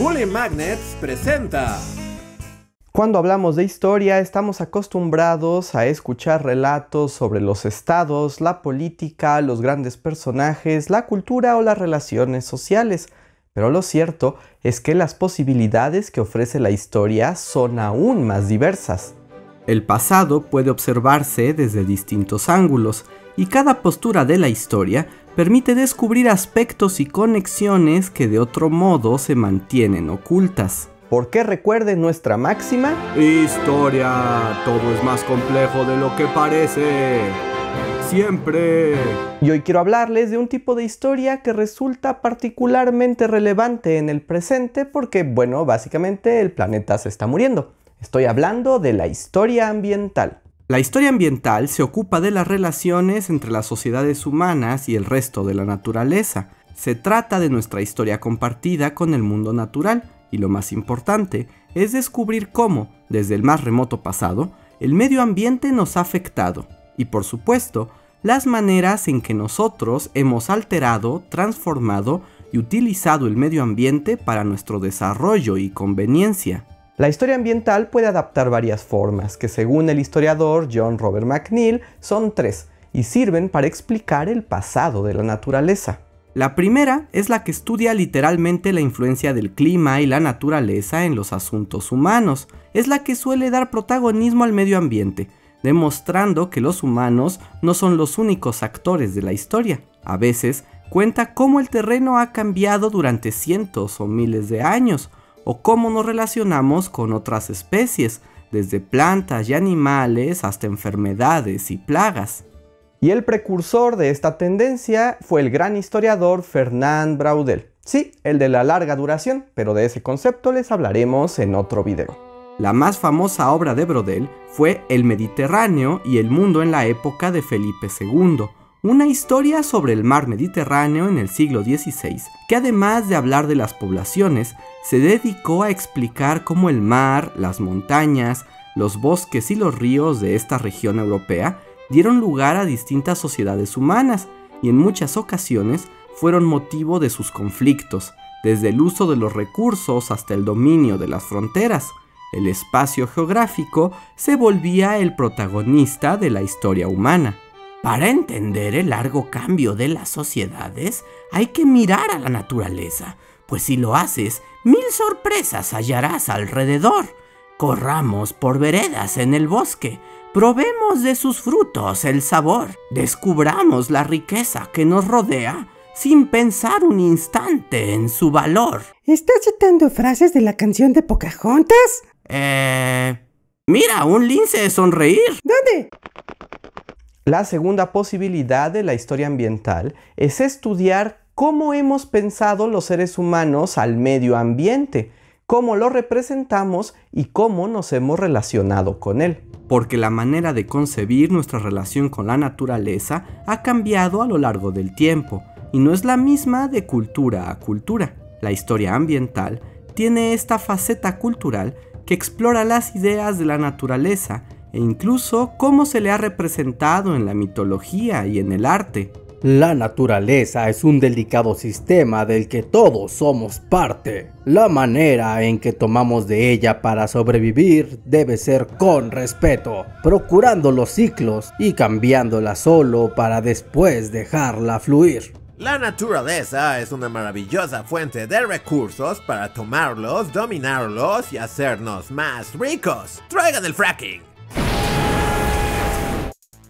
Bully Magnets presenta. Cuando hablamos de historia estamos acostumbrados a escuchar relatos sobre los estados, la política, los grandes personajes, la cultura o las relaciones sociales. Pero lo cierto es que las posibilidades que ofrece la historia son aún más diversas. El pasado puede observarse desde distintos ángulos y cada postura de la historia permite descubrir aspectos y conexiones que de otro modo se mantienen ocultas. ¿Por qué recuerden nuestra máxima? Historia, todo es más complejo de lo que parece. Siempre. Y hoy quiero hablarles de un tipo de historia que resulta particularmente relevante en el presente porque, bueno, básicamente el planeta se está muriendo. Estoy hablando de la historia ambiental. La historia ambiental se ocupa de las relaciones entre las sociedades humanas y el resto de la naturaleza. Se trata de nuestra historia compartida con el mundo natural y lo más importante es descubrir cómo, desde el más remoto pasado, el medio ambiente nos ha afectado y por supuesto las maneras en que nosotros hemos alterado, transformado y utilizado el medio ambiente para nuestro desarrollo y conveniencia. La historia ambiental puede adaptar varias formas, que según el historiador John Robert McNeil son tres, y sirven para explicar el pasado de la naturaleza. La primera es la que estudia literalmente la influencia del clima y la naturaleza en los asuntos humanos. Es la que suele dar protagonismo al medio ambiente, demostrando que los humanos no son los únicos actores de la historia. A veces cuenta cómo el terreno ha cambiado durante cientos o miles de años, o cómo nos relacionamos con otras especies, desde plantas y animales hasta enfermedades y plagas. Y el precursor de esta tendencia fue el gran historiador Fernand Braudel. Sí, el de la larga duración, pero de ese concepto les hablaremos en otro video. La más famosa obra de Brodel fue El Mediterráneo y el mundo en la época de Felipe II, una historia sobre el mar Mediterráneo en el siglo XVI, que además de hablar de las poblaciones, se dedicó a explicar cómo el mar, las montañas, los bosques y los ríos de esta región europea dieron lugar a distintas sociedades humanas y en muchas ocasiones fueron motivo de sus conflictos, desde el uso de los recursos hasta el dominio de las fronteras el espacio geográfico se volvía el protagonista de la historia humana. Para entender el largo cambio de las sociedades, hay que mirar a la naturaleza, pues si lo haces, mil sorpresas hallarás alrededor. Corramos por veredas en el bosque, probemos de sus frutos el sabor, descubramos la riqueza que nos rodea sin pensar un instante en su valor. ¿Estás citando frases de la canción de Pocahontas? Eh... Mira, un lince sonreír. ¿Dónde? La segunda posibilidad de la historia ambiental es estudiar cómo hemos pensado los seres humanos al medio ambiente, cómo lo representamos y cómo nos hemos relacionado con él. Porque la manera de concebir nuestra relación con la naturaleza ha cambiado a lo largo del tiempo y no es la misma de cultura a cultura. La historia ambiental tiene esta faceta cultural que explora las ideas de la naturaleza e incluso cómo se le ha representado en la mitología y en el arte. La naturaleza es un delicado sistema del que todos somos parte. La manera en que tomamos de ella para sobrevivir debe ser con respeto, procurando los ciclos y cambiándola solo para después dejarla fluir. La naturaleza es una maravillosa fuente de recursos para tomarlos, dominarlos y hacernos más ricos. Traigan el fracking.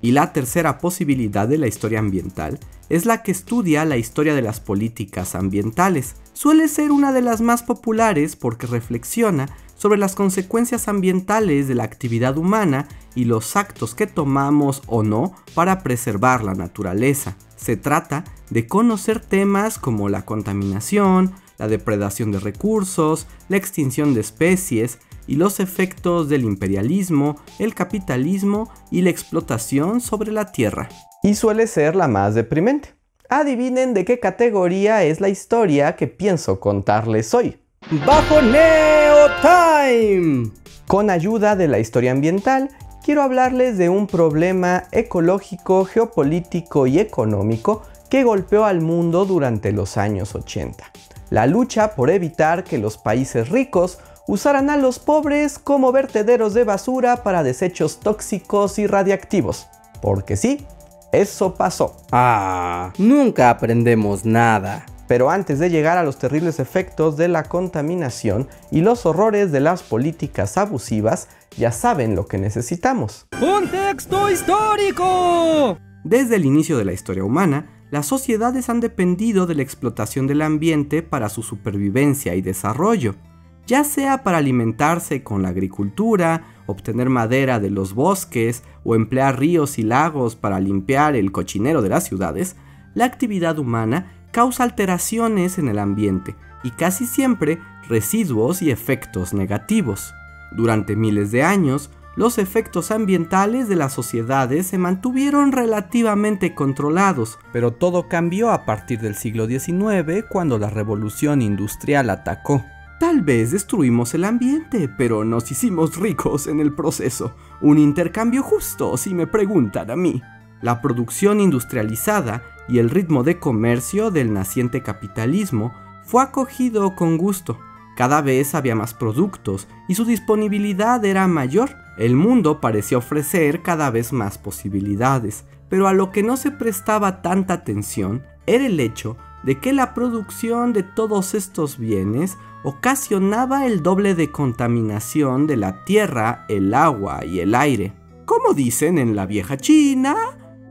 Y la tercera posibilidad de la historia ambiental es la que estudia la historia de las políticas ambientales. Suele ser una de las más populares porque reflexiona sobre las consecuencias ambientales de la actividad humana y los actos que tomamos o no para preservar la naturaleza. Se trata de conocer temas como la contaminación, la depredación de recursos, la extinción de especies y los efectos del imperialismo, el capitalismo y la explotación sobre la Tierra. Y suele ser la más deprimente. Adivinen de qué categoría es la historia que pienso contarles hoy. ¡Bajo Neo Time! Con ayuda de la historia ambiental, quiero hablarles de un problema ecológico, geopolítico y económico que golpeó al mundo durante los años 80. la lucha por evitar que los países ricos usaran a los pobres como vertederos de basura para desechos tóxicos y radiactivos. Porque sí, eso pasó. Ah, nunca aprendemos nada. Pero antes de llegar a los terribles efectos de la contaminación y los horrores de las políticas abusivas, ya saben lo que necesitamos. ¡Contexto histórico! Desde el inicio de la historia humana, las sociedades han dependido de la explotación del ambiente para su supervivencia y desarrollo, ya sea para alimentarse con la agricultura, obtener madera de los bosques o emplear ríos y lagos para limpiar el cochinero de las ciudades, la actividad humana causa alteraciones en el ambiente y casi siempre residuos y efectos negativos. Durante miles de años, los efectos ambientales de las sociedades se mantuvieron relativamente controlados, pero todo cambió a partir del siglo XIX cuando la revolución industrial atacó. Tal vez destruimos el ambiente, pero nos hicimos ricos en el proceso. Un intercambio justo, si me preguntan a mí. La producción industrializada y el ritmo de comercio del naciente capitalismo fue acogido con gusto. Cada vez había más productos y su disponibilidad era mayor. El mundo parecía ofrecer cada vez más posibilidades, pero a lo que no se prestaba tanta atención era el hecho de que la producción de todos estos bienes ocasionaba el doble de contaminación de la tierra, el agua y el aire. Como dicen en la vieja China,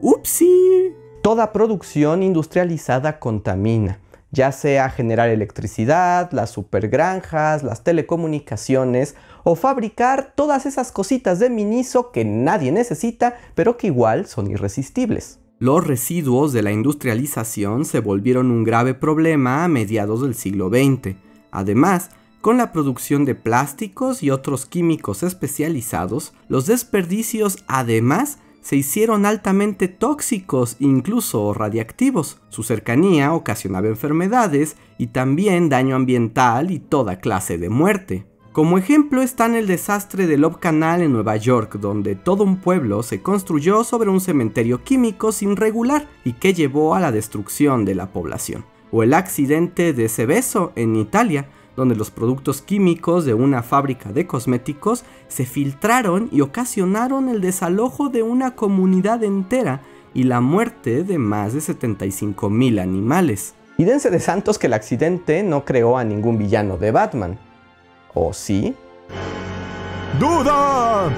¡upsi! Toda producción industrializada contamina, ya sea generar electricidad, las supergranjas, las telecomunicaciones o fabricar todas esas cositas de miniso que nadie necesita, pero que igual son irresistibles. Los residuos de la industrialización se volvieron un grave problema a mediados del siglo XX. Además, con la producción de plásticos y otros químicos especializados, los desperdicios además se hicieron altamente tóxicos, incluso radiactivos. Su cercanía ocasionaba enfermedades y también daño ambiental y toda clase de muerte. Como ejemplo están el desastre del Love Canal en Nueva York, donde todo un pueblo se construyó sobre un cementerio químico sin regular y que llevó a la destrucción de la población. O el accidente de Seveso en Italia, donde los productos químicos de una fábrica de cosméticos se filtraron y ocasionaron el desalojo de una comunidad entera y la muerte de más de 75 mil animales. Y dense de santos que el accidente no creó a ningún villano de Batman. ¿O sí? ¡Duda!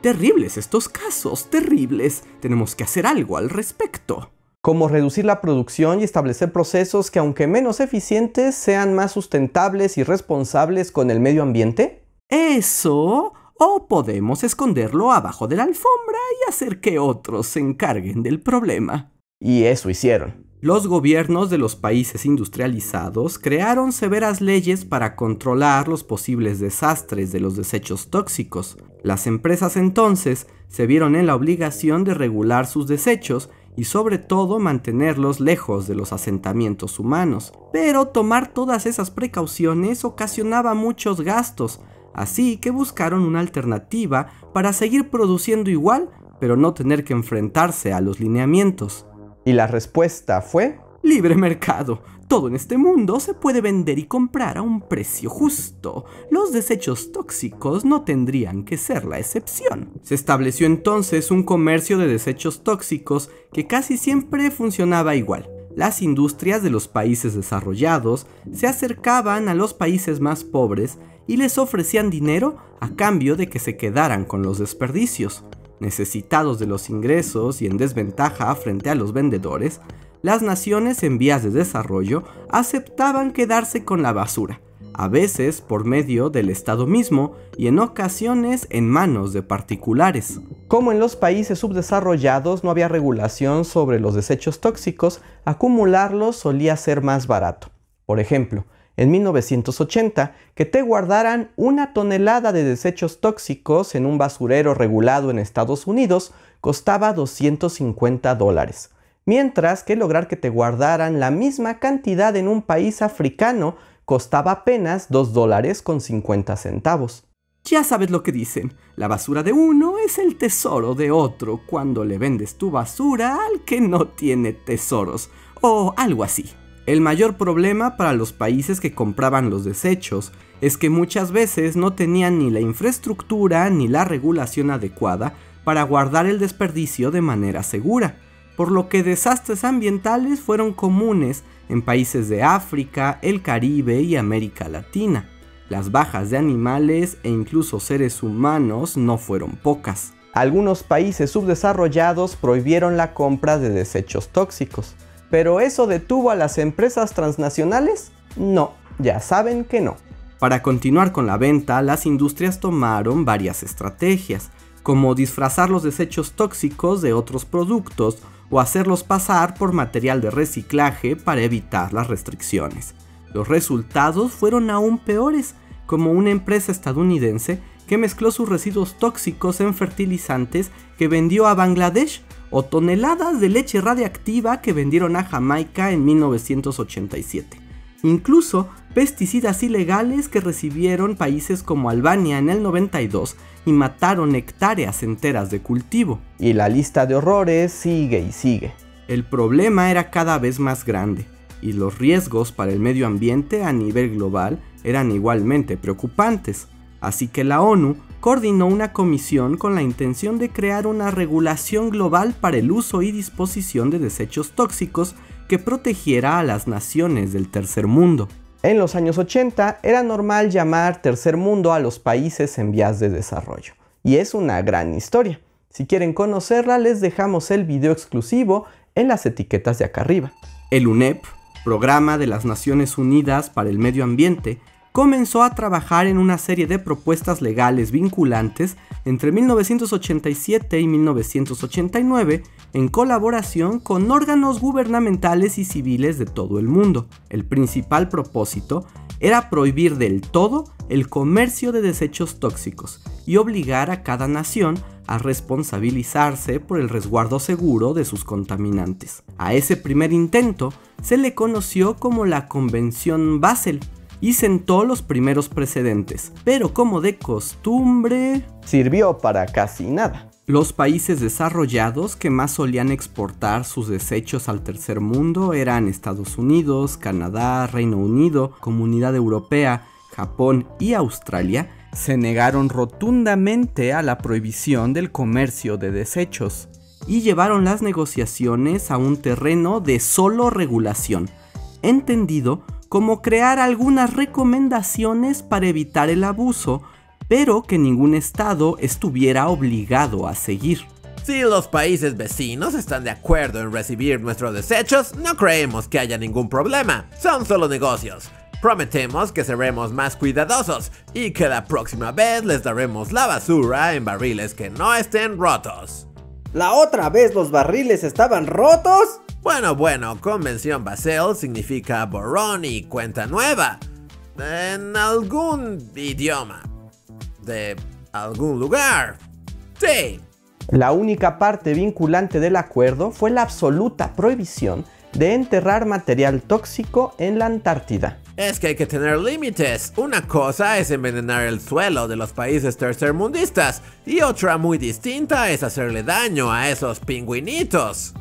Terribles estos casos, terribles. Tenemos que hacer algo al respecto como reducir la producción y establecer procesos que aunque menos eficientes sean más sustentables y responsables con el medio ambiente? Eso, o podemos esconderlo abajo de la alfombra y hacer que otros se encarguen del problema. Y eso hicieron. Los gobiernos de los países industrializados crearon severas leyes para controlar los posibles desastres de los desechos tóxicos. Las empresas entonces se vieron en la obligación de regular sus desechos y sobre todo mantenerlos lejos de los asentamientos humanos. Pero tomar todas esas precauciones ocasionaba muchos gastos, así que buscaron una alternativa para seguir produciendo igual, pero no tener que enfrentarse a los lineamientos. Y la respuesta fue... Libre mercado. Todo en este mundo se puede vender y comprar a un precio justo. Los desechos tóxicos no tendrían que ser la excepción. Se estableció entonces un comercio de desechos tóxicos que casi siempre funcionaba igual. Las industrias de los países desarrollados se acercaban a los países más pobres y les ofrecían dinero a cambio de que se quedaran con los desperdicios. Necesitados de los ingresos y en desventaja frente a los vendedores, las naciones en vías de desarrollo aceptaban quedarse con la basura, a veces por medio del Estado mismo y en ocasiones en manos de particulares. Como en los países subdesarrollados no había regulación sobre los desechos tóxicos, acumularlos solía ser más barato. Por ejemplo, en 1980, que te guardaran una tonelada de desechos tóxicos en un basurero regulado en Estados Unidos costaba 250 dólares mientras que lograr que te guardaran la misma cantidad en un país africano costaba apenas 2 dólares con 50 centavos. Ya sabes lo que dicen, la basura de uno es el tesoro de otro cuando le vendes tu basura al que no tiene tesoros, o algo así. El mayor problema para los países que compraban los desechos es que muchas veces no tenían ni la infraestructura ni la regulación adecuada para guardar el desperdicio de manera segura, por lo que desastres ambientales fueron comunes en países de África, el Caribe y América Latina. Las bajas de animales e incluso seres humanos no fueron pocas. Algunos países subdesarrollados prohibieron la compra de desechos tóxicos. ¿Pero eso detuvo a las empresas transnacionales? No, ya saben que no. Para continuar con la venta, las industrias tomaron varias estrategias, como disfrazar los desechos tóxicos de otros productos o hacerlos pasar por material de reciclaje para evitar las restricciones. Los resultados fueron aún peores, como una empresa estadounidense que mezcló sus residuos tóxicos en fertilizantes que vendió a Bangladesh o toneladas de leche radiactiva que vendieron a Jamaica en 1987. Incluso pesticidas ilegales que recibieron países como Albania en el 92 y mataron hectáreas enteras de cultivo. Y la lista de horrores sigue y sigue. El problema era cada vez más grande y los riesgos para el medio ambiente a nivel global eran igualmente preocupantes. Así que la ONU coordinó una comisión con la intención de crear una regulación global para el uso y disposición de desechos tóxicos que protegiera a las naciones del tercer mundo. En los años 80 era normal llamar tercer mundo a los países en vías de desarrollo. Y es una gran historia. Si quieren conocerla les dejamos el video exclusivo en las etiquetas de acá arriba. El UNEP, Programa de las Naciones Unidas para el Medio Ambiente, comenzó a trabajar en una serie de propuestas legales vinculantes entre 1987 y 1989 en colaboración con órganos gubernamentales y civiles de todo el mundo. El principal propósito era prohibir del todo el comercio de desechos tóxicos y obligar a cada nación a responsabilizarse por el resguardo seguro de sus contaminantes. A ese primer intento se le conoció como la Convención Basel, y sentó los primeros precedentes, pero como de costumbre... Sirvió para casi nada. Los países desarrollados que más solían exportar sus desechos al tercer mundo eran Estados Unidos, Canadá, Reino Unido, Comunidad Europea, Japón y Australia, se negaron rotundamente a la prohibición del comercio de desechos y llevaron las negociaciones a un terreno de solo regulación, entendido como crear algunas recomendaciones para evitar el abuso, pero que ningún estado estuviera obligado a seguir. Si los países vecinos están de acuerdo en recibir nuestros desechos, no creemos que haya ningún problema. Son solo negocios. Prometemos que seremos más cuidadosos y que la próxima vez les daremos la basura en barriles que no estén rotos. ¿La otra vez los barriles estaban rotos? Bueno, bueno, Convención Basel significa borrón y cuenta nueva. En algún idioma. De algún lugar. Sí. La única parte vinculante del acuerdo fue la absoluta prohibición de enterrar material tóxico en la Antártida. Es que hay que tener límites. Una cosa es envenenar el suelo de los países tercermundistas y otra muy distinta es hacerle daño a esos pingüinitos.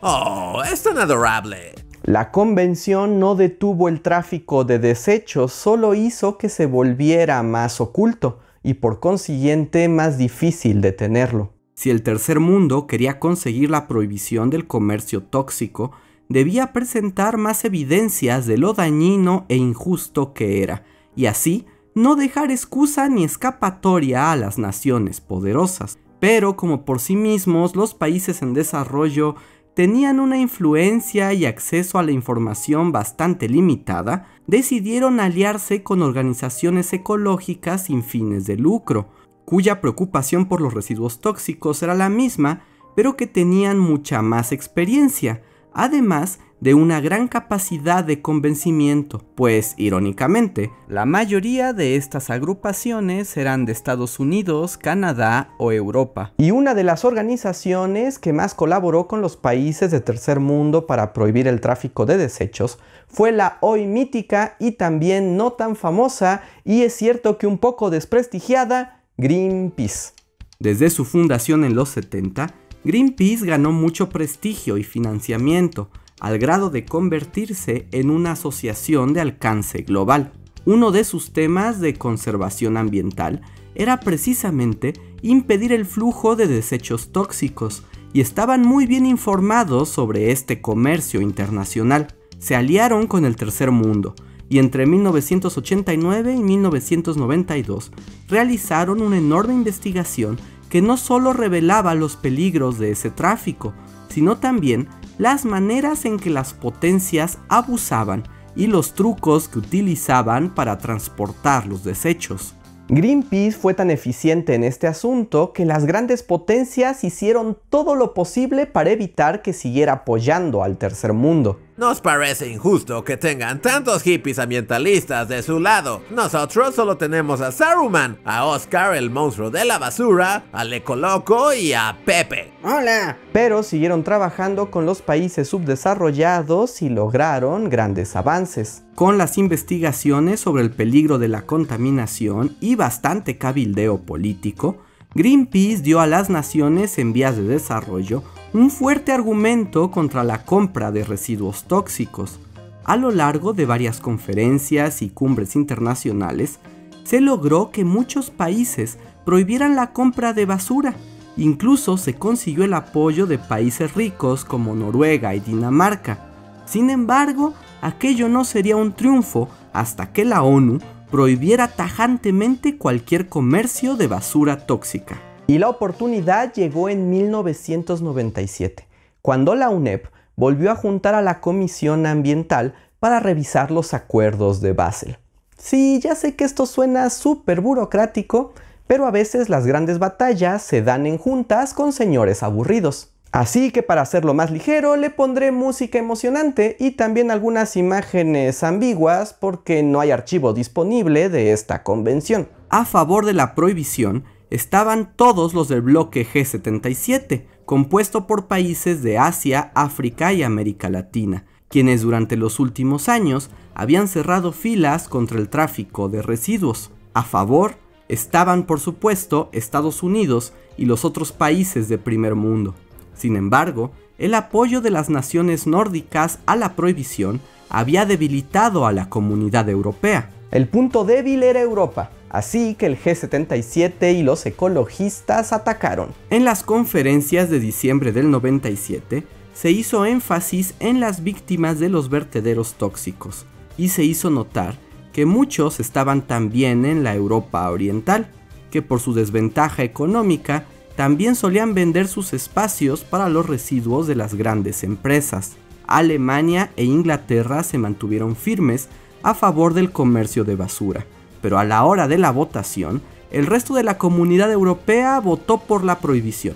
Oh, es tan adorable. La convención no detuvo el tráfico de desechos, solo hizo que se volviera más oculto y por consiguiente más difícil detenerlo. Si el tercer mundo quería conseguir la prohibición del comercio tóxico, debía presentar más evidencias de lo dañino e injusto que era, y así no dejar excusa ni escapatoria a las naciones poderosas. Pero como por sí mismos los países en desarrollo tenían una influencia y acceso a la información bastante limitada, decidieron aliarse con organizaciones ecológicas sin fines de lucro, cuya preocupación por los residuos tóxicos era la misma, pero que tenían mucha más experiencia, además de una gran capacidad de convencimiento, pues irónicamente, la mayoría de estas agrupaciones eran de Estados Unidos, Canadá o Europa. Y una de las organizaciones que más colaboró con los países de tercer mundo para prohibir el tráfico de desechos fue la hoy mítica y también no tan famosa, y es cierto que un poco desprestigiada, Greenpeace. Desde su fundación en los 70, Greenpeace ganó mucho prestigio y financiamiento, al grado de convertirse en una asociación de alcance global. Uno de sus temas de conservación ambiental era precisamente impedir el flujo de desechos tóxicos y estaban muy bien informados sobre este comercio internacional. Se aliaron con el tercer mundo y entre 1989 y 1992 realizaron una enorme investigación que no solo revelaba los peligros de ese tráfico, sino también las maneras en que las potencias abusaban y los trucos que utilizaban para transportar los desechos. Greenpeace fue tan eficiente en este asunto que las grandes potencias hicieron todo lo posible para evitar que siguiera apoyando al tercer mundo. Nos parece injusto que tengan tantos hippies ambientalistas de su lado. Nosotros solo tenemos a Saruman, a Oscar el monstruo de la basura, al Ecoloco y a Pepe. ¡Hola! Pero siguieron trabajando con los países subdesarrollados y lograron grandes avances. Con las investigaciones sobre el peligro de la contaminación y bastante cabildeo político, Greenpeace dio a las naciones en vías de desarrollo un fuerte argumento contra la compra de residuos tóxicos. A lo largo de varias conferencias y cumbres internacionales, se logró que muchos países prohibieran la compra de basura. Incluso se consiguió el apoyo de países ricos como Noruega y Dinamarca. Sin embargo, aquello no sería un triunfo hasta que la ONU prohibiera tajantemente cualquier comercio de basura tóxica. Y la oportunidad llegó en 1997, cuando la UNEP volvió a juntar a la Comisión Ambiental para revisar los acuerdos de Basel. Sí, ya sé que esto suena súper burocrático, pero a veces las grandes batallas se dan en juntas con señores aburridos. Así que para hacerlo más ligero le pondré música emocionante y también algunas imágenes ambiguas porque no hay archivo disponible de esta convención. A favor de la prohibición estaban todos los del bloque G77, compuesto por países de Asia, África y América Latina, quienes durante los últimos años habían cerrado filas contra el tráfico de residuos. A favor estaban por supuesto Estados Unidos y los otros países de primer mundo. Sin embargo, el apoyo de las naciones nórdicas a la prohibición había debilitado a la comunidad europea. El punto débil era Europa, así que el G77 y los ecologistas atacaron. En las conferencias de diciembre del 97 se hizo énfasis en las víctimas de los vertederos tóxicos y se hizo notar que muchos estaban también en la Europa oriental, que por su desventaja económica también solían vender sus espacios para los residuos de las grandes empresas. Alemania e Inglaterra se mantuvieron firmes a favor del comercio de basura, pero a la hora de la votación, el resto de la comunidad europea votó por la prohibición.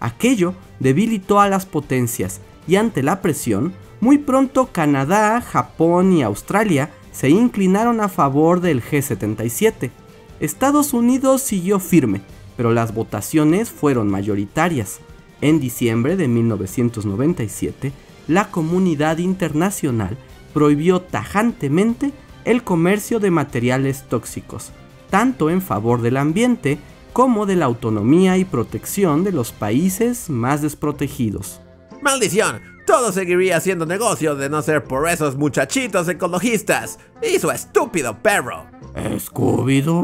Aquello debilitó a las potencias y ante la presión, muy pronto Canadá, Japón y Australia se inclinaron a favor del G77. Estados Unidos siguió firme, pero las votaciones fueron mayoritarias. En diciembre de 1997, la comunidad internacional prohibió tajantemente el comercio de materiales tóxicos, tanto en favor del ambiente como de la autonomía y protección de los países más desprotegidos. ¡Maldición! Todo seguiría siendo negocio de no ser por esos muchachitos ecologistas y su estúpido perro. Scooby-Doo.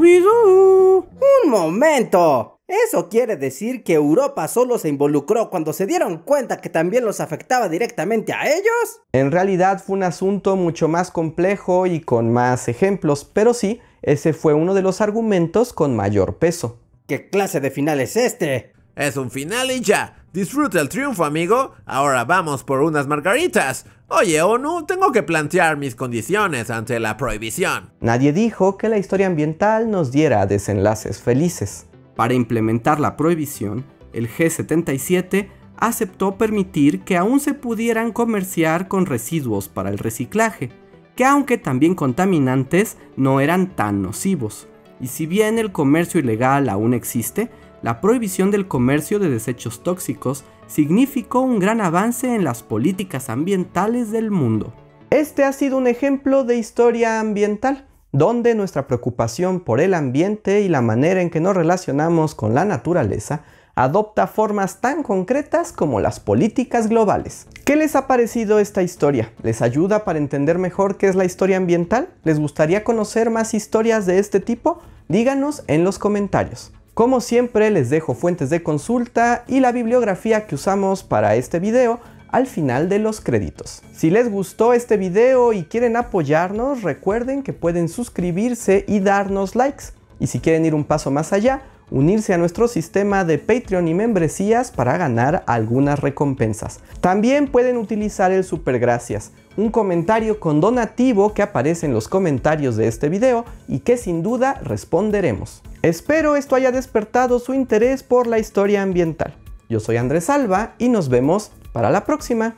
¡Un momento! ¿Eso quiere decir que Europa solo se involucró cuando se dieron cuenta que también los afectaba directamente a ellos? En realidad fue un asunto mucho más complejo y con más ejemplos, pero sí, ese fue uno de los argumentos con mayor peso. ¿Qué clase de final es este? Es un final y ya. Disfruta el triunfo, amigo. Ahora vamos por unas margaritas. Oye, ONU, tengo que plantear mis condiciones ante la prohibición. Nadie dijo que la historia ambiental nos diera desenlaces felices. Para implementar la prohibición, el G77 aceptó permitir que aún se pudieran comerciar con residuos para el reciclaje, que aunque también contaminantes, no eran tan nocivos. Y si bien el comercio ilegal aún existe, la prohibición del comercio de desechos tóxicos significó un gran avance en las políticas ambientales del mundo. Este ha sido un ejemplo de historia ambiental donde nuestra preocupación por el ambiente y la manera en que nos relacionamos con la naturaleza adopta formas tan concretas como las políticas globales. ¿Qué les ha parecido esta historia? ¿Les ayuda para entender mejor qué es la historia ambiental? ¿Les gustaría conocer más historias de este tipo? Díganos en los comentarios. Como siempre les dejo fuentes de consulta y la bibliografía que usamos para este video al final de los créditos. Si les gustó este video y quieren apoyarnos, recuerden que pueden suscribirse y darnos likes. Y si quieren ir un paso más allá, unirse a nuestro sistema de Patreon y membresías para ganar algunas recompensas. También pueden utilizar el Super Gracias, un comentario con donativo que aparece en los comentarios de este video y que sin duda responderemos. Espero esto haya despertado su interés por la historia ambiental. Yo soy Andrés Alba y nos vemos para la próxima.